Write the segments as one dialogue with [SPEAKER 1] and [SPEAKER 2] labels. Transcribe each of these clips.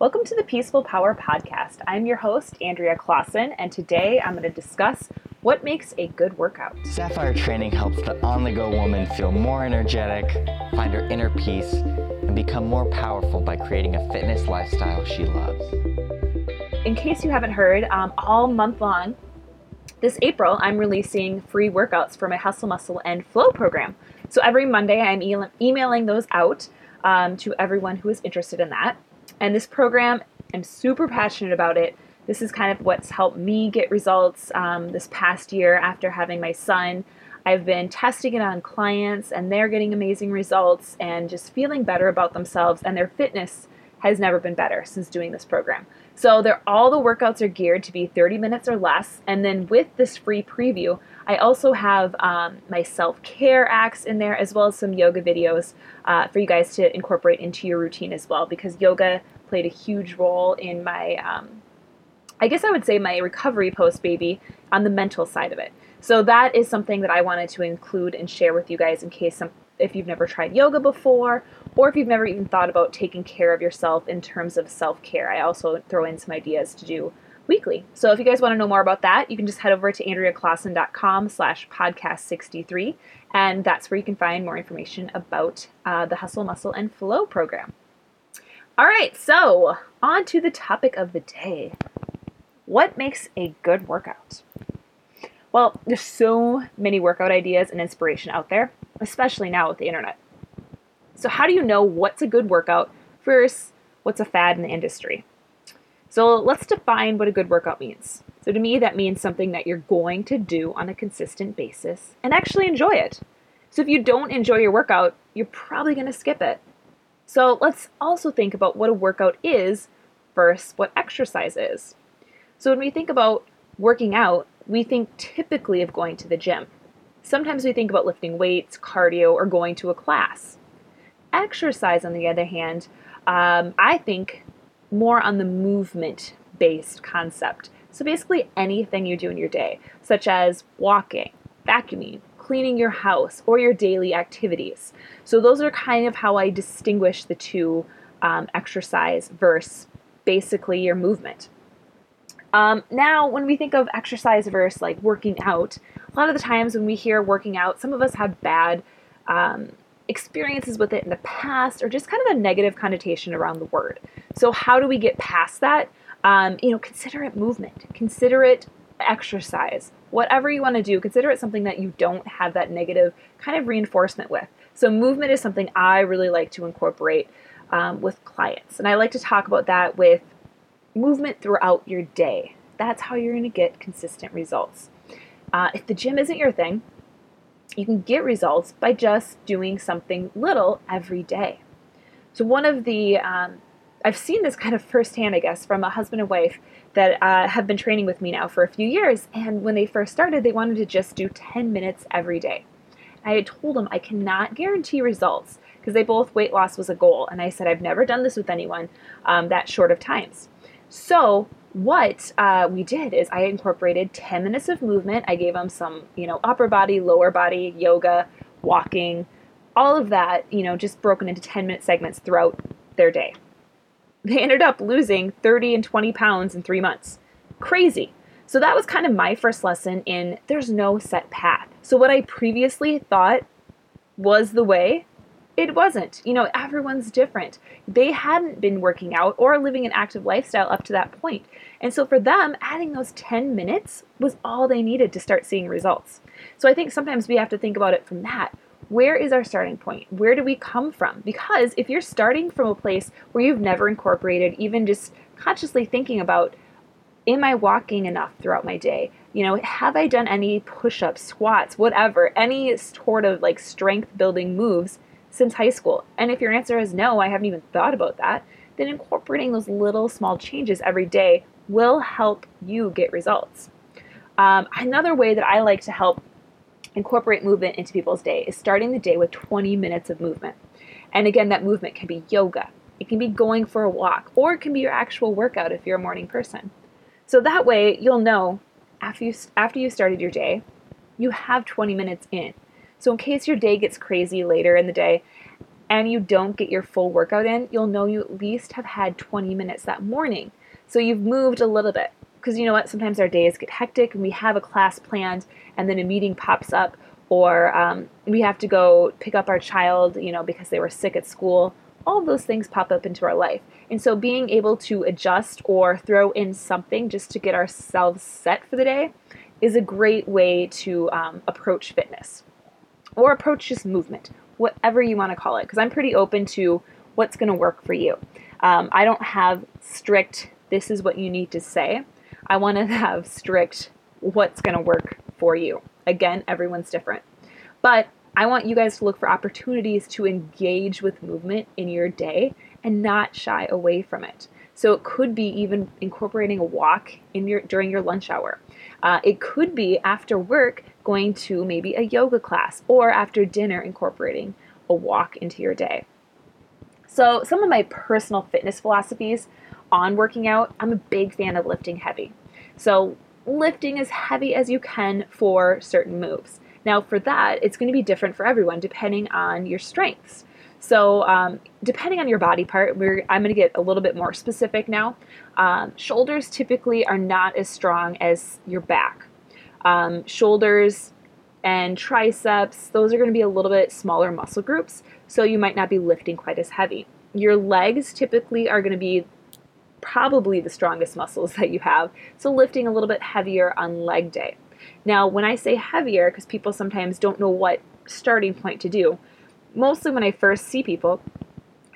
[SPEAKER 1] Welcome to the Peaceful Power Podcast. I'm your host, Andrea Clausen, and today I'm going to discuss what makes a good workout.
[SPEAKER 2] Sapphire training helps the on the go woman feel more energetic, find her inner peace, and become more powerful by creating a fitness lifestyle she loves.
[SPEAKER 1] In case you haven't heard, um, all month long, this April, I'm releasing free workouts for my Hustle, Muscle, and Flow program. So every Monday, I'm e- emailing those out um, to everyone who is interested in that. And this program, I'm super passionate about it. This is kind of what's helped me get results um, this past year after having my son. I've been testing it on clients and they're getting amazing results and just feeling better about themselves and their fitness has never been better since doing this program. So they're all the workouts are geared to be 30 minutes or less. And then with this free preview, I also have um, my self-care acts in there as well as some yoga videos uh, for you guys to incorporate into your routine as well because yoga played a huge role in my, um, I guess I would say my recovery post baby on the mental side of it. So that is something that I wanted to include and share with you guys in case some, if you've never tried yoga before or if you've never even thought about taking care of yourself in terms of self-care. I also throw in some ideas to do weekly. So if you guys want to know more about that, you can just head over to andreaclausen.com slash podcast 63 and that's where you can find more information about uh, the Hustle, Muscle, and Flow program. All right, so on to the topic of the day. What makes a good workout? Well, there's so many workout ideas and inspiration out there, especially now with the internet. So, how do you know what's a good workout versus what's a fad in the industry? So, let's define what a good workout means. So, to me, that means something that you're going to do on a consistent basis and actually enjoy it. So, if you don't enjoy your workout, you're probably going to skip it. So, let's also think about what a workout is versus what exercise is. So, when we think about working out, we think typically of going to the gym. Sometimes we think about lifting weights, cardio, or going to a class. Exercise, on the other hand, um, I think more on the movement based concept. So basically, anything you do in your day, such as walking, vacuuming, cleaning your house, or your daily activities. So those are kind of how I distinguish the two um, exercise versus basically your movement. Um, now, when we think of exercise versus like working out, a lot of the times when we hear working out, some of us have bad um, experiences with it in the past or just kind of a negative connotation around the word. So, how do we get past that? Um, you know, consider it movement, consider it exercise, whatever you want to do, consider it something that you don't have that negative kind of reinforcement with. So, movement is something I really like to incorporate um, with clients. And I like to talk about that with movement throughout your day. That's how you're going to get consistent results. Uh, if the gym isn't your thing, you can get results by just doing something little every day. So, one of the, um, I've seen this kind of firsthand, I guess, from a husband and wife that uh, have been training with me now for a few years. And when they first started, they wanted to just do 10 minutes every day. I had told them I cannot guarantee results because they both weight loss was a goal. And I said, I've never done this with anyone um, that short of times. So, what uh, we did is I incorporated 10 minutes of movement. I gave them some, you know, upper body, lower body, yoga, walking, all of that, you know, just broken into 10 minute segments throughout their day. They ended up losing 30 and 20 pounds in three months. Crazy. So that was kind of my first lesson in there's no set path. So what I previously thought was the way it wasn't. You know, everyone's different. They hadn't been working out or living an active lifestyle up to that point. And so for them, adding those 10 minutes was all they needed to start seeing results. So I think sometimes we have to think about it from that. Where is our starting point? Where do we come from? Because if you're starting from a place where you've never incorporated, even just consciously thinking about, am I walking enough throughout my day? You know, have I done any push ups, squats, whatever, any sort of like strength building moves? Since high school? And if your answer is no, I haven't even thought about that, then incorporating those little small changes every day will help you get results. Um, another way that I like to help incorporate movement into people's day is starting the day with 20 minutes of movement. And again, that movement can be yoga, it can be going for a walk, or it can be your actual workout if you're a morning person. So that way, you'll know after you after you started your day, you have 20 minutes in. So, in case your day gets crazy later in the day, and you don't get your full workout in, you'll know you at least have had 20 minutes that morning. So you've moved a little bit. Because you know what? Sometimes our days get hectic and we have a class planned and then a meeting pops up or um, we have to go pick up our child, you know, because they were sick at school. All those things pop up into our life. And so being able to adjust or throw in something just to get ourselves set for the day is a great way to um, approach fitness or approach just movement, whatever you want to call it, because I'm pretty open to what's going to work for you. Um, I don't have strict, this is what you need to say. I want to have strict, what's going to work for you. Again, everyone's different. But I want you guys to look for opportunities to engage with movement in your day and not shy away from it. So it could be even incorporating a walk in your during your lunch hour. Uh, it could be after work going to maybe a yoga class or after dinner incorporating a walk into your day. So some of my personal fitness philosophies on working out, I'm a big fan of lifting heavy. So lifting as heavy as you can for certain moves. Now, for that, it's going to be different for everyone depending on your strengths. So, um, depending on your body part, I'm going to get a little bit more specific now. Um, shoulders typically are not as strong as your back. Um, shoulders and triceps, those are going to be a little bit smaller muscle groups, so you might not be lifting quite as heavy. Your legs typically are going to be probably the strongest muscles that you have, so lifting a little bit heavier on leg day. Now, when I say heavier, because people sometimes don't know what starting point to do, mostly when I first see people,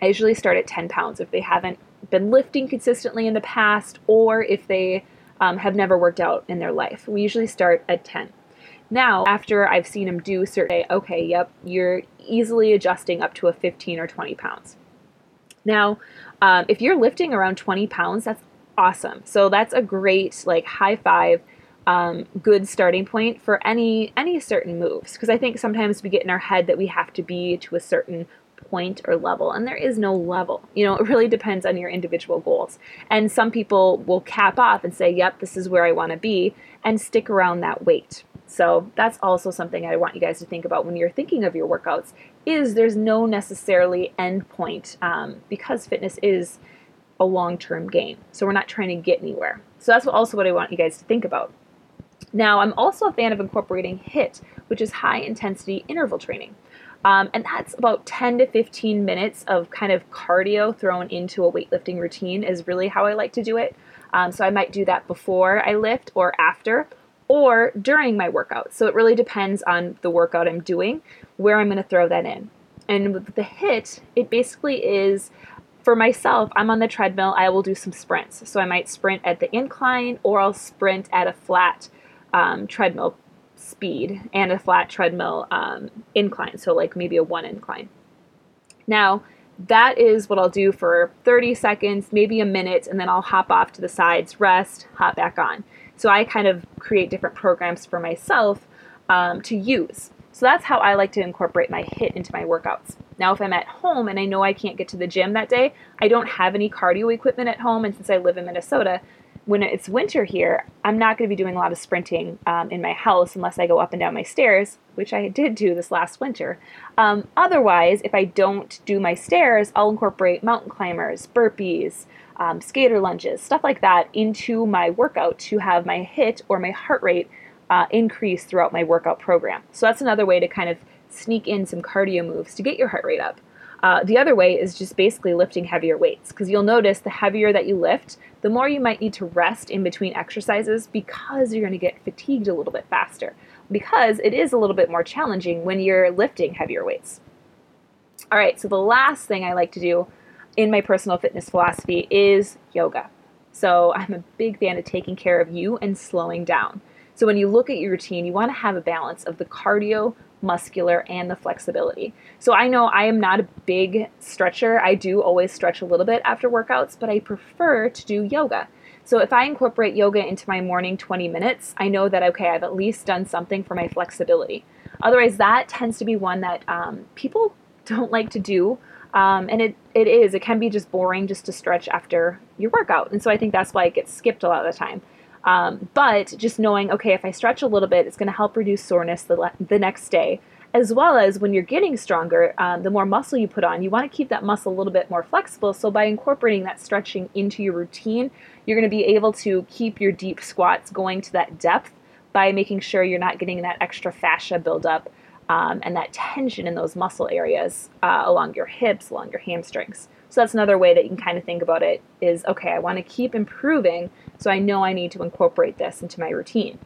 [SPEAKER 1] I usually start at 10 pounds if they haven't been lifting consistently in the past or if they um, have never worked out in their life. We usually start at 10. Now, after I've seen them do certain, okay, yep, you're easily adjusting up to a 15 or 20 pounds. Now, um, if you're lifting around 20 pounds, that's awesome. So that's a great like high five um, good starting point for any any certain moves because I think sometimes we get in our head that we have to be to a certain point or level and there is no level. You know it really depends on your individual goals. And some people will cap off and say yep this is where I want to be and stick around that weight. So that's also something I want you guys to think about when you're thinking of your workouts is there's no necessarily end point um, because fitness is a long-term game. So we're not trying to get anywhere. So that's also what I want you guys to think about. Now, I'm also a fan of incorporating HIIT, which is high intensity interval training. Um, and that's about 10 to 15 minutes of kind of cardio thrown into a weightlifting routine, is really how I like to do it. Um, so I might do that before I lift or after or during my workout. So it really depends on the workout I'm doing, where I'm going to throw that in. And with the HIIT, it basically is for myself, I'm on the treadmill, I will do some sprints. So I might sprint at the incline or I'll sprint at a flat um, treadmill speed and a flat treadmill um, incline, so like maybe a one incline. Now, that is what I'll do for 30 seconds, maybe a minute, and then I'll hop off to the sides, rest, hop back on. So I kind of create different programs for myself um, to use. So that's how I like to incorporate my HIIT into my workouts. Now, if I'm at home and I know I can't get to the gym that day, I don't have any cardio equipment at home, and since I live in Minnesota, when it's winter here, I'm not going to be doing a lot of sprinting um, in my house unless I go up and down my stairs, which I did do this last winter. Um, otherwise, if I don't do my stairs, I'll incorporate mountain climbers, burpees, um, skater lunges, stuff like that into my workout to have my HIIT or my heart rate uh, increase throughout my workout program. So that's another way to kind of sneak in some cardio moves to get your heart rate up. Uh, the other way is just basically lifting heavier weights because you'll notice the heavier that you lift, the more you might need to rest in between exercises because you're going to get fatigued a little bit faster. Because it is a little bit more challenging when you're lifting heavier weights. All right, so the last thing I like to do in my personal fitness philosophy is yoga. So I'm a big fan of taking care of you and slowing down. So when you look at your routine, you want to have a balance of the cardio muscular, and the flexibility. So I know I am not a big stretcher. I do always stretch a little bit after workouts, but I prefer to do yoga. So if I incorporate yoga into my morning 20 minutes, I know that, okay, I've at least done something for my flexibility. Otherwise, that tends to be one that um, people don't like to do. Um, and it, it is, it can be just boring just to stretch after your workout. And so I think that's why it gets skipped a lot of the time. Um, but just knowing, okay, if I stretch a little bit, it's going to help reduce soreness the, le- the next day. as well as when you're getting stronger, um, the more muscle you put on, you want to keep that muscle a little bit more flexible. So by incorporating that stretching into your routine, you're going to be able to keep your deep squats going to that depth by making sure you're not getting that extra fascia buildup um, and that tension in those muscle areas uh, along your hips, along your hamstrings. So that's another way that you can kind of think about it is okay, I want to keep improving, so I know I need to incorporate this into my routine.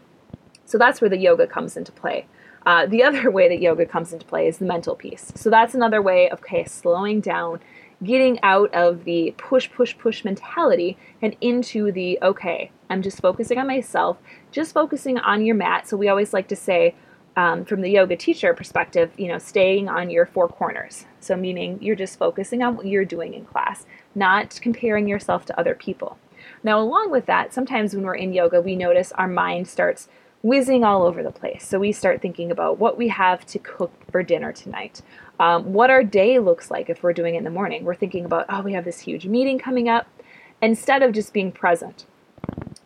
[SPEAKER 1] So that's where the yoga comes into play. Uh, the other way that yoga comes into play is the mental piece. So that's another way of okay, slowing down, getting out of the push, push, push mentality and into the okay, I'm just focusing on myself, just focusing on your mat. So we always like to say, um, from the yoga teacher perspective, you know, staying on your four corners. So, meaning you're just focusing on what you're doing in class, not comparing yourself to other people. Now, along with that, sometimes when we're in yoga, we notice our mind starts whizzing all over the place. So we start thinking about what we have to cook for dinner tonight, um, what our day looks like if we're doing it in the morning. We're thinking about, oh, we have this huge meeting coming up, instead of just being present.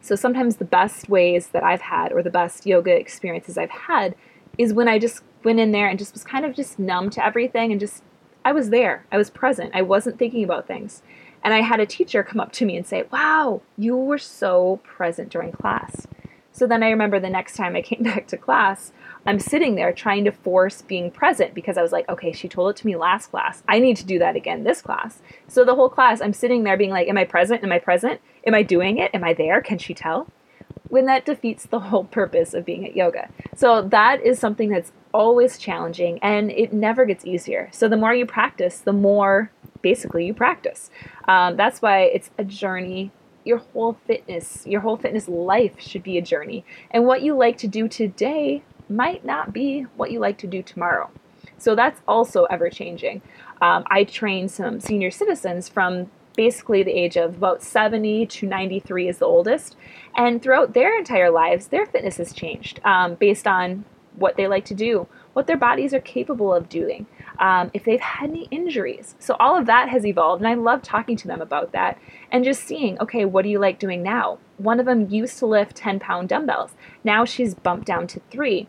[SPEAKER 1] So sometimes the best ways that I've had, or the best yoga experiences I've had, is when I just went in there and just was kind of just numb to everything and just, I was there. I was present. I wasn't thinking about things. And I had a teacher come up to me and say, Wow, you were so present during class. So then I remember the next time I came back to class, I'm sitting there trying to force being present because I was like, okay, she told it to me last class. I need to do that again this class. So the whole class, I'm sitting there being like, am I present? Am I present? Am I doing it? Am I there? Can she tell? When that defeats the whole purpose of being at yoga. So that is something that's always challenging and it never gets easier. So the more you practice, the more basically you practice. Um, that's why it's a journey your whole fitness, your whole fitness life should be a journey. And what you like to do today might not be what you like to do tomorrow. So that's also ever changing. Um, I train some senior citizens from basically the age of about 70 to 93 is the oldest. And throughout their entire lives, their fitness has changed um, based on what they like to do, what their bodies are capable of doing um, if they've had any injuries. So all of that has evolved, and I love talking to them about that and just seeing, okay, what do you like doing now? One of them used to lift 10 pound dumbbells. Now she's bumped down to three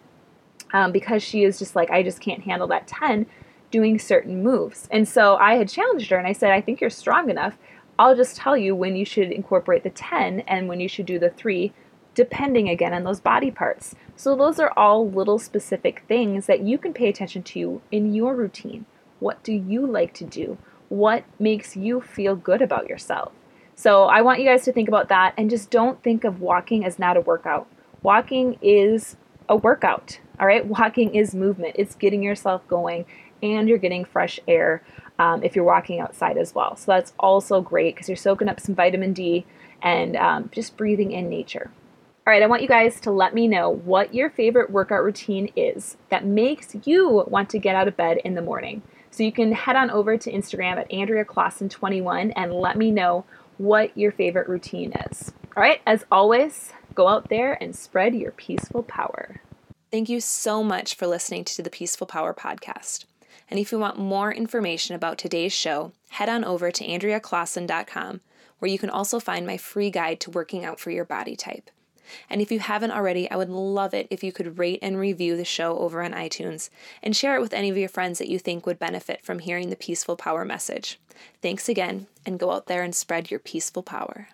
[SPEAKER 1] um, because she is just like, I just can't handle that 10 doing certain moves. And so I had challenged her and I said, I think you're strong enough. I'll just tell you when you should incorporate the 10 and when you should do the three depending again on those body parts. So, those are all little specific things that you can pay attention to in your routine. What do you like to do? What makes you feel good about yourself? So, I want you guys to think about that and just don't think of walking as not a workout. Walking is a workout, all right? Walking is movement, it's getting yourself going and you're getting fresh air um, if you're walking outside as well. So, that's also great because you're soaking up some vitamin D and um, just breathing in nature. All right, I want you guys to let me know what your favorite workout routine is that makes you want to get out of bed in the morning. So you can head on over to Instagram at Andrea Clausen21 and let me know what your favorite routine is. All right, as always, go out there and spread your peaceful power.
[SPEAKER 3] Thank you so much for listening to the Peaceful Power podcast. And if you want more information about today's show, head on over to AndreaClausen.com, where you can also find my free guide to working out for your body type. And if you haven't already, I would love it if you could rate and review the show over on iTunes and share it with any of your friends that you think would benefit from hearing the peaceful power message. Thanks again, and go out there and spread your peaceful power.